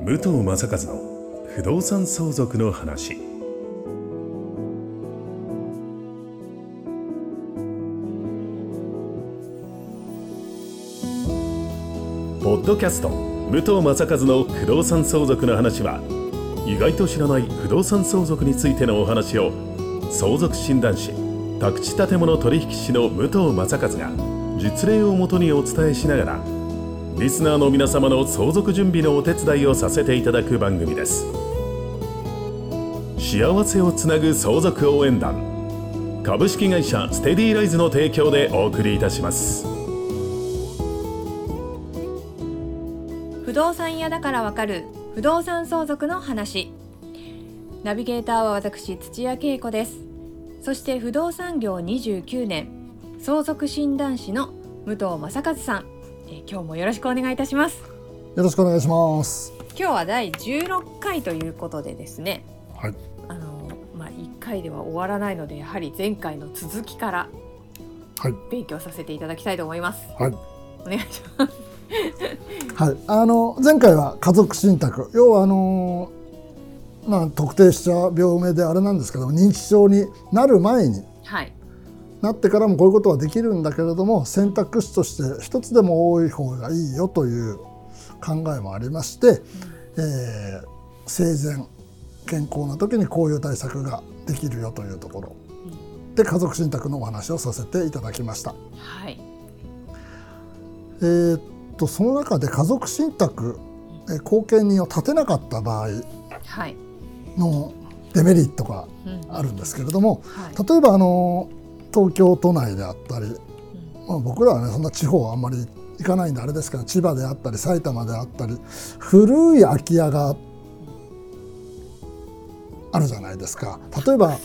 武藤正和の不動産相続の話。ポッドキャスト武藤正和の不動産相続の話は意外と知らない不動産相続についてのお話を相続診断士宅地建物取引士の武藤正和が実例をもとにお伝えしながらリスナーの皆様の相続準備のお手伝いをさせていただく番組です。幸せをつなぐ相続応援団。株式会社ステディライズの提供でお送りいたします。不動産屋だからわかる。不動産相続の話。ナビゲーターは私土屋恵子です。そして不動産業29年。相続診断士の武藤正和さん。え今日もよろしくお願いいたしますよろしくお願いします。今日は第16回ということでですねはい。あのまあ1回では終わらないのでやはり前回の続きからはい。勉強させていただきたいと思いますはい。お願いしますはい。あの前回は家族信託、要はあのまあ特定した病名であれなんですけども、認知症になる前にはいなってからもこういうことはできるんだけれども、選択肢として一つでも多い方がいいよという考えもありまして、えー生前健康な時にこういう対策ができるよというところ。で家族信託のお話をさせていただきました。はい。えーっとその中で家族信託、えー後見人を立てなかった場合はい、のデメリットがうん。あるんですけれどもはい。例えばあの東京都内であったり、まあ、僕らはねそんな地方はあんまり行かないんであれですけど千葉であったり埼玉であったり古い空き家があるじゃないですか。例えばうん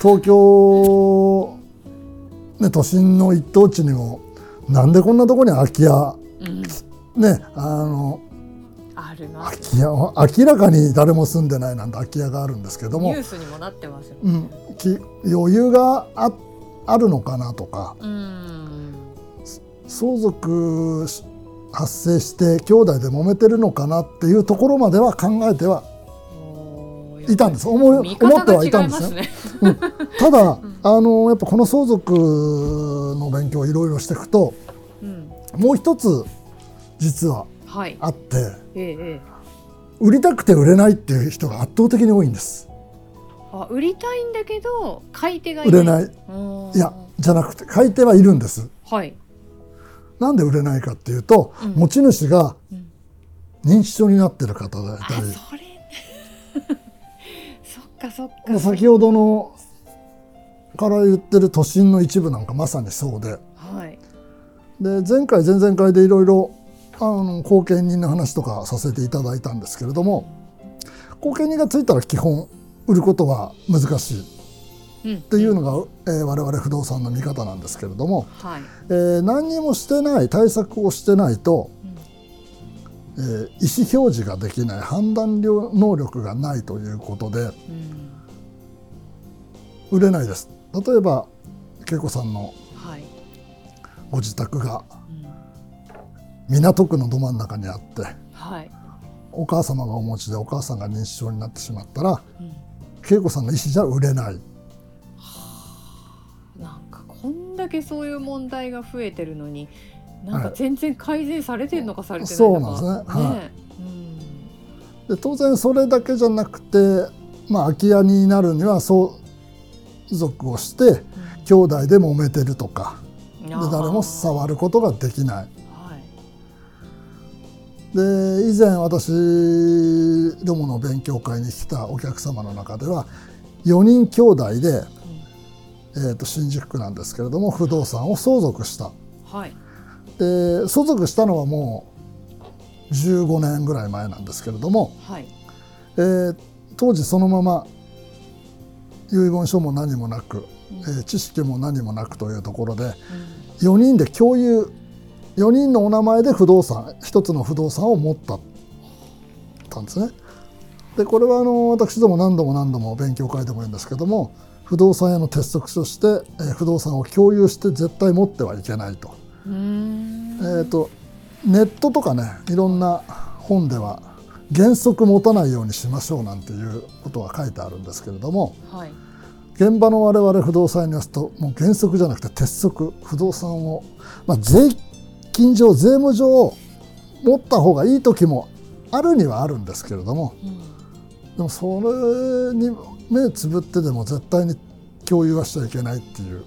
東京、ね、都心の一等地にもなんでこんなところに空き家うん。ねあの空き家は明らかに誰も住んでないなんて空き家があるんですけどもニュー、スにもなってますよね。うん、き余裕がああるのかなとかうん。相続し発生して兄弟で揉めてるのかなっていうところまでは考えてはいたんです思い見思ってはいたんですすね。ただ、あのやっぱこの相続の勉強をいろいろしていくとうん。もう一つ実ははい。あってええええ。売りたくて売れないっていう人が圧倒的に多いんですあ、売りたいんだけど買い手がい売れないい。うんいや。じゃなくて買い手はいるんですはい。なんで売れないかっていうと、うん持ち主がうん認知症になってる方だあ、ったりそれ。そっかそっまあか。先ほどのから言ってる都心の一部なんかまさにそうではい。で前回前々回でいろいろあの後見人の話とかさせていただいたんですけれども後見人がついたら基本売ることは難しいうん。っていうのが、えー我々不動産の見方なんですけれども、はい。えー何にもしてない対策をしてないと、えー意思表示ができない判断力能力がないということでうん。売れないです例えば恵子さんのはい。ご自宅がうん。港区のど真ん中にあってはい。お母様がお持ちでお母さんが認知症になってしまったらうん。恵子さんの意思じゃ売れないなんかこんだけそういう問題が増えてるのに、なんか全然改善されてるのかされてないのか。そうなんですねはいうん。で当然それだけじゃなくて、まあ、空き家になるには相続をして兄弟で揉めてるとかで誰も触ることができない。はい。で以前私どもの勉強会に来たお客様の中では4人兄弟で、えー、と新宿区なんですけれども不動産を相続したはい。で相続したのはもう15年ぐらい前なんですけれども、はい。えー当時そのまま遺言書も何もなく、えー知識も何もなくというところで4人で共有4人のお名前で不動産一つの不動産を持ったたんですね。でこれはあの私ども何度も何度も勉強会でも言うんですけども不動産屋の鉄則として、えー不動産を共有して絶対持ってはいけないと。えー、とネットとかねいろんな本では原則持たないようにしましょうなんていうことが書いてあるんですけれどもはい現場の我々不動産にますともう原則じゃなくて鉄則不動産を、まあ、税金上税務上持った方がいい時もあるにはあるんですけれどもうん。でもそれに目つぶってでも絶対に共有はしちゃいけないっていう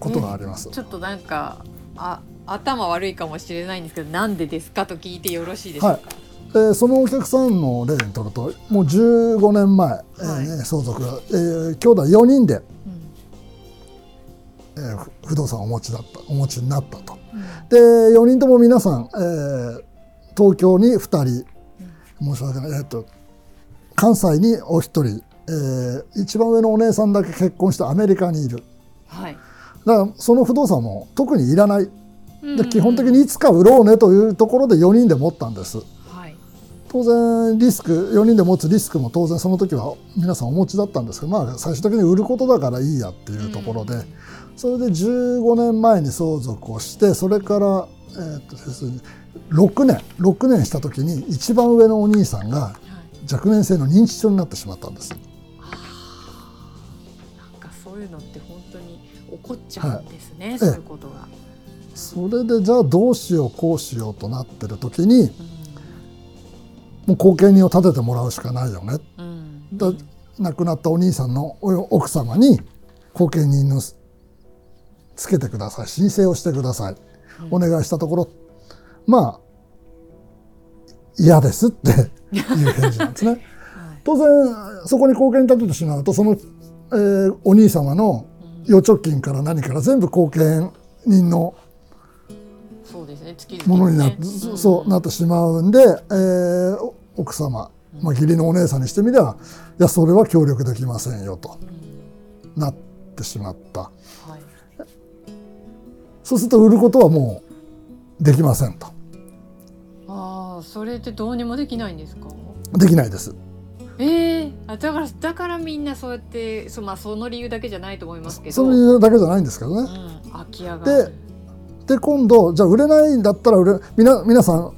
ことがあります。ちょっとなんかあ頭悪いかもしれないんですけどなんでですか？と聞いてよろしいでしょうか、はい。えーそのお客さんの例にとるともう15年前、えーはい。ね相続が、えー兄弟4人で、うん。えーふ不動産をお持ちだったお持ちになったと。うんで4人とも皆さん、えー東京に2人。申し訳ない、えー、と関西にお一人、えー一番上のお姉さんだけ結婚してアメリカにいる。はい。だからその不動産も特にいらない。でうん。基本的にいつか売ろうねというところで4人で持ったんです。はい。当然リスク4人で持つリスクも当然その時は皆さんお持ちだったんですけどまあ最終的に売ることだからいいやっていうところで、うんそれで15年前に相続をしてそれから、えーと要するに6年6年した時に一番上のお兄さんがはい。若年性の認知症になってしまったんです。なんかそういうのって本当に起こっちゃうんですね、い。そういうことが、それでじゃあどうしようこうしようとなってる時にもう後見人を立ててもらうしかないよね。うん。亡くなったお兄さんのお奥様に後見人のつけてください。申請をしてください、お願いしたところまあ嫌ですって いう返事なんですね。はい。当然そこに後見に立ててしまうとその、えーお兄様の預貯金から何から全部後見人のものにな,、ねそそうなってしまうんで、えーお奥様、まあ、義理のお姉さんにしてみればいやそれは協力できませんよとなってしまった。はいそうすると売ることはもうできませんと。ああそれってどうにもできないんですか？できないです。ええあだからだからみんなそうやってそ,、まあ、その理由だけじゃないと思いますけど。それだけじゃないんですけどね。うん、空き家が。あでるで今度じゃあ売れないんだったら売れ皆皆さん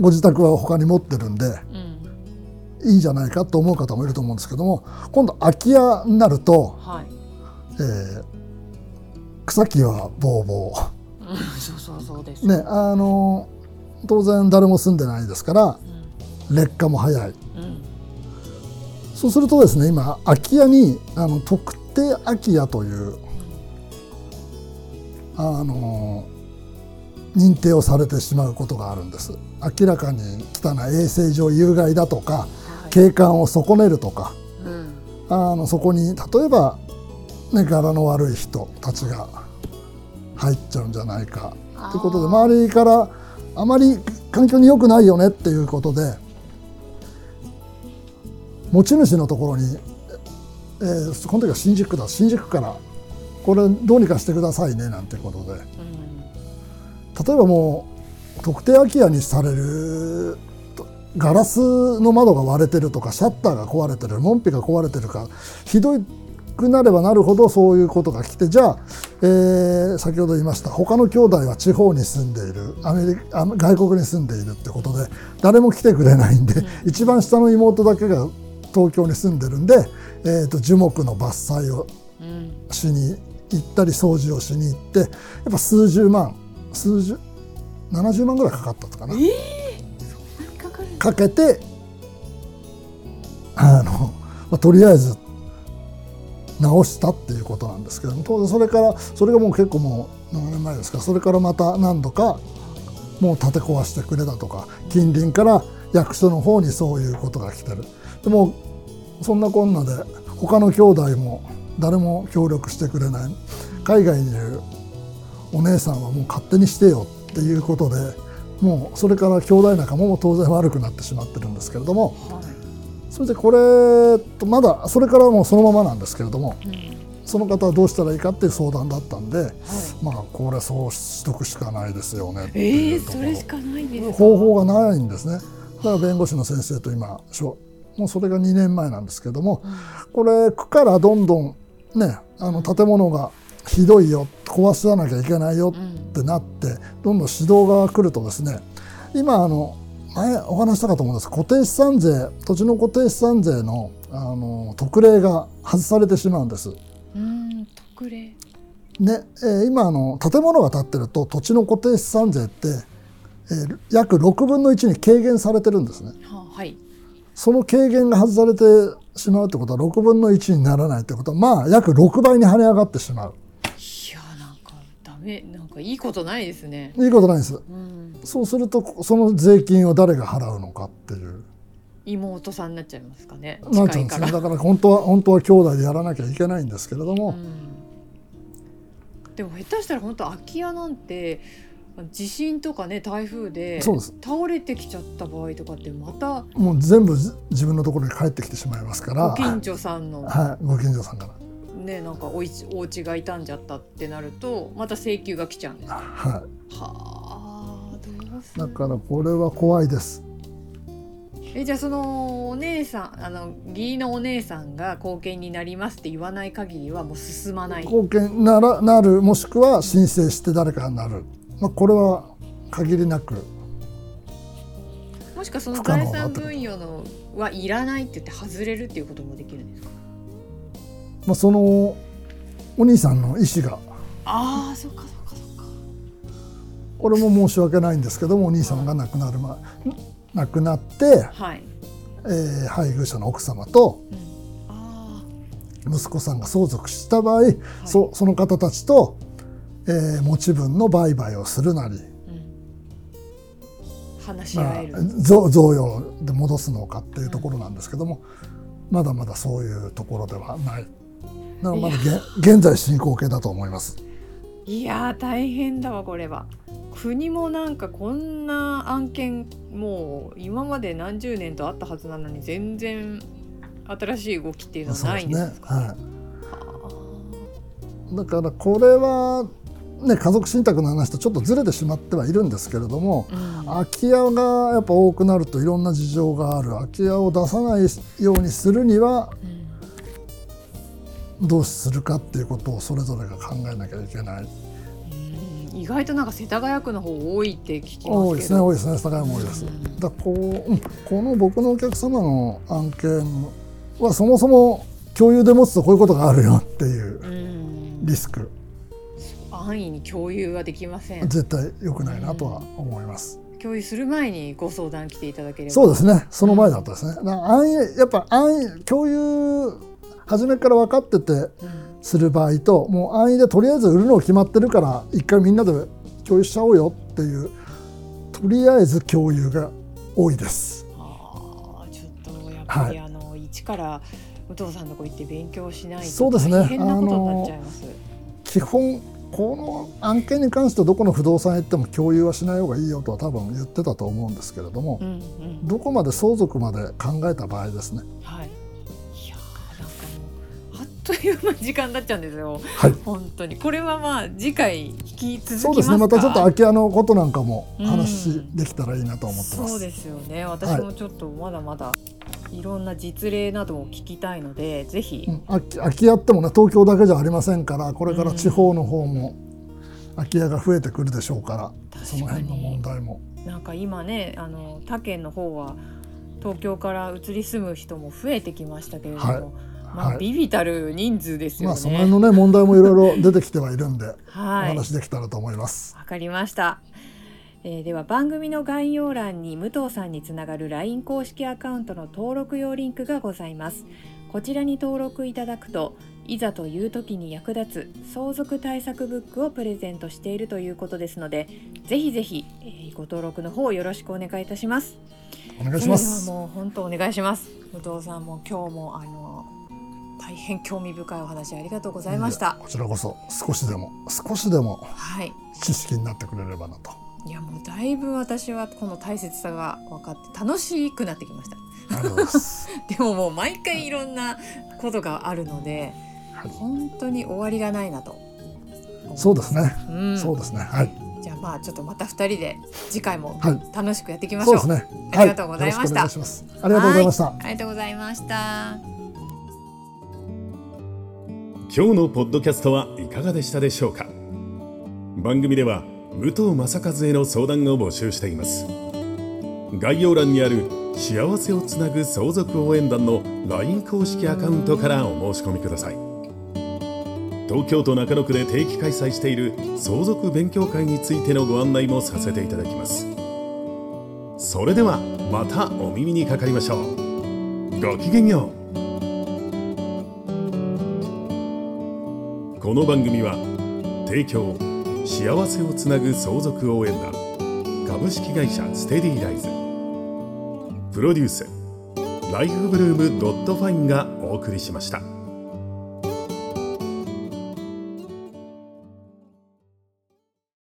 ご自宅は他に持ってるんでうん。いいんじゃないかと思う方もいると思うんですけども今度空き家になると、はい、えー草木はぼうぼううん、そうそうそうです、ねあの当然誰も住んでないですから劣化も早い。うん。うんそうするとですね今空き家にあの特定空き家というあの認定をされてしまうことがあるんです。明らかに汚い衛生上有害だとかはい。景観を損ねるとかうん。あのそこに例えば、ね、柄の悪い人たちが入っちゃうんじゃないか。ということで周りからあまり環境に良くないよねっていうことで持ち主のところに、えーこの時は新宿区だ。新宿からこれどうにかしてくださいねなんてことで。うん。例えばもう特定空き家にされるとガラスの窓が割れてるとかシャッターが壊れてる門扉が壊れてるかひどくなればなるほどそういうことが来てじゃあ、えー先ほど言いました他の兄弟は地方に住んでいるアメリカあ外国に住んでいるってことで誰も来てくれないんで、一番下の妹だけが東京に住んでるんで、えーと樹木の伐採をうん。しに行ったり掃除をしに行ってやっぱ数十万数十70万ぐらいかかったとかな。何かかけてあの、まあ、とりあえず直したっていうことなんですけども当然それからそれがもう結構もう何年前ですかそれからまた何度かもう建て壊してくれたとか近隣から役所の方にそういうことが来てる。でもそんなこんなで他の兄弟も誰も協力してくれない。海外にいるお姉さんはもう勝手にしてよっていうことでもうそれから兄弟仲間も当然悪くなってしまってるんですけれどもはそれでこれとまだそれからもうそのままなんですけれどもその方はどうしたらいいかっていう相談だったんではい、まあこれそうしとくしかないですよねってえー、それしかないんですか方法がないんですね。だから弁護士の先生と今しょもうそれが2年前なんですけどもこれ区からどんどんねあの建物がひどいよ壊さなきゃいけないようんってなってどんどん指導が来るとですね今あの前お話したかと思うんです固定資産税土地の固定資産税のあの特例が外されてしまうんです。うん特例ねえー今あの建物が建ってると土地の固定資産税って、えー約6分の1に軽減されてるんですね。ははいその軽減が外されてしまうってことは6分の1にならないってことはまあ約6倍に跳ね上がってしまう。メなんかいいことないですね。いいことないです。うん。そうするとその税金を誰が払うのかっていう。妹さんになっちゃいますかね。なっちゃうんですねだから本当は本当は兄弟でやらなきゃいけないんですけれども、うん。でも下手したら本当空き家なんて地震とかね台風で倒れてきちゃった場合とかってまたもう全部じ自分のところに帰ってきてしまいますから。ご近所さんの。はい、ご近所さんから。ねなんかおいちお家が傷んじゃったってなるとまた請求が来ちゃうんです。かははあどうすい、だるからこれは怖いです。えじゃあそのお姉さんあの義理のお姉さんが後見になりますって言わない限りはもう進まない。貢献ならなるもしくは申請して誰かになる、まあ、これは限りなく。もしくはその財産分与のはいらないって言って外れるっていうこともできるんですか？まあ、そのお兄さんの意思が。ああそっかそっかそっか。これも申し訳ないんですけどもお兄さんが亡くなるま亡くなって、はい、えー配偶者の奥様とうん、あ息子さんが相続した場合、そその方たちと、えー持ち分の売買をするなり、あ、うん、話しまあ合える、、贈贈与で戻すのかっていうところなんですけども、まだまだそういうところではない。だからまだげ現在進行形だと思います。いやー大変だわこれは。国もなんかこんな案件もう今まで何十年とあったはずなのに全然新しい動きっていうのはないんですか？ね。はい。だからこれはね家族信託の話とちょっとずれてしまってはいるんですけれども、うん。空き家がやっぱ多くなるといろんな事情がある。空き家を出さないようにするにはうんどうするかっていうことをそれぞれが考えなきゃいけない。うん。意外となんか世田谷区の方多いって聞きますけど。多いですね多いですね。高山多いです。うん。だこう、うん。この僕のお客様の案件はそもそも共有で持つとこういうことがあるよっていううん。リスク。安易に共有はできません。絶対良くないなとは思います。共有する前にご相談来ていただければ。そうですね。その前だったですね。安易やっぱ安易共有初めから分かっててうんする場合ともう安易でとりあえず売るの決まってるから一回みんなで共有しちゃおうよっていうとりあえず共有が多いです。あーちょっとやっぱり、はあの一から武藤さんのとこ行って勉強しないとそうですね大変なことになっちゃいます。基本この案件に関してはどこの不動産行っても共有はしない方がいいよとは多分言ってたと思うんですけれども、うんうんどこまで相続まで考えた場合ですね。はい。いという時間になっちゃうんですよ。はい。本当に。これはまあ次回引き続きますか。そうですね。またちょっと空き家のことなんかもうん話できたらいいなと思ってます。そうですよね。私もちょっとまだまだいろんな実例なども聞きたいので、ぜひ。うん。空き空き家ってもね東京だけじゃありませんからこれから地方の方も空き家が増えてくるでしょうからその辺の問題も。なんか今ねあの他県の方は東京から移り住む人も増えてきましたけれども、はいまあ、はいビビたる人数ですよね。まあその辺のね問題もいろいろ出てきてはいるんでおはい。話できたらと思います。わかりました。えーでは番組の概要欄に武藤さんにつながる LINE 公式アカウントの登録用リンクがございます。こちらに登録いただくといざという時に役立つ相続対策ブックをプレゼントしているということですのでぜひぜひ、えーご登録の方よろしくお願いいたします。お願いします。もう本当お願いします。武藤さんも今日もあの大変興味深いお話ありがとうございました。こちらこそ少しでも少しでもはい。知識になってくれればなと。いやもうだいぶ私はこの大切さが分かって楽しくなってきました。でももう毎回いろんなことがあるのではい本当に終わりがないなとそうですね。うんそうですね。はい。じゃあまあちょっとまた二人で次回もはい楽しくやっていきましょう、そうですね。ありがとうございましたはい。ありがとうございました。ありがとうございました今日のポッドキャストはいかがでしたでしょうか？番組では武藤正和への相談を募集しています。概要欄にある幸せをつなぐ相続応援団の LINE 公式アカウントからお申し込みください。東京都中野区で定期開催している相続勉強会についてのご案内もさせていただきます。それではまたお耳にかかりましょう。ごきげんよう。この番組は提供幸せをつなぐ相続応援団株式会社ステディライズプロデュース Life Bloom ドット Fun がお送りしました。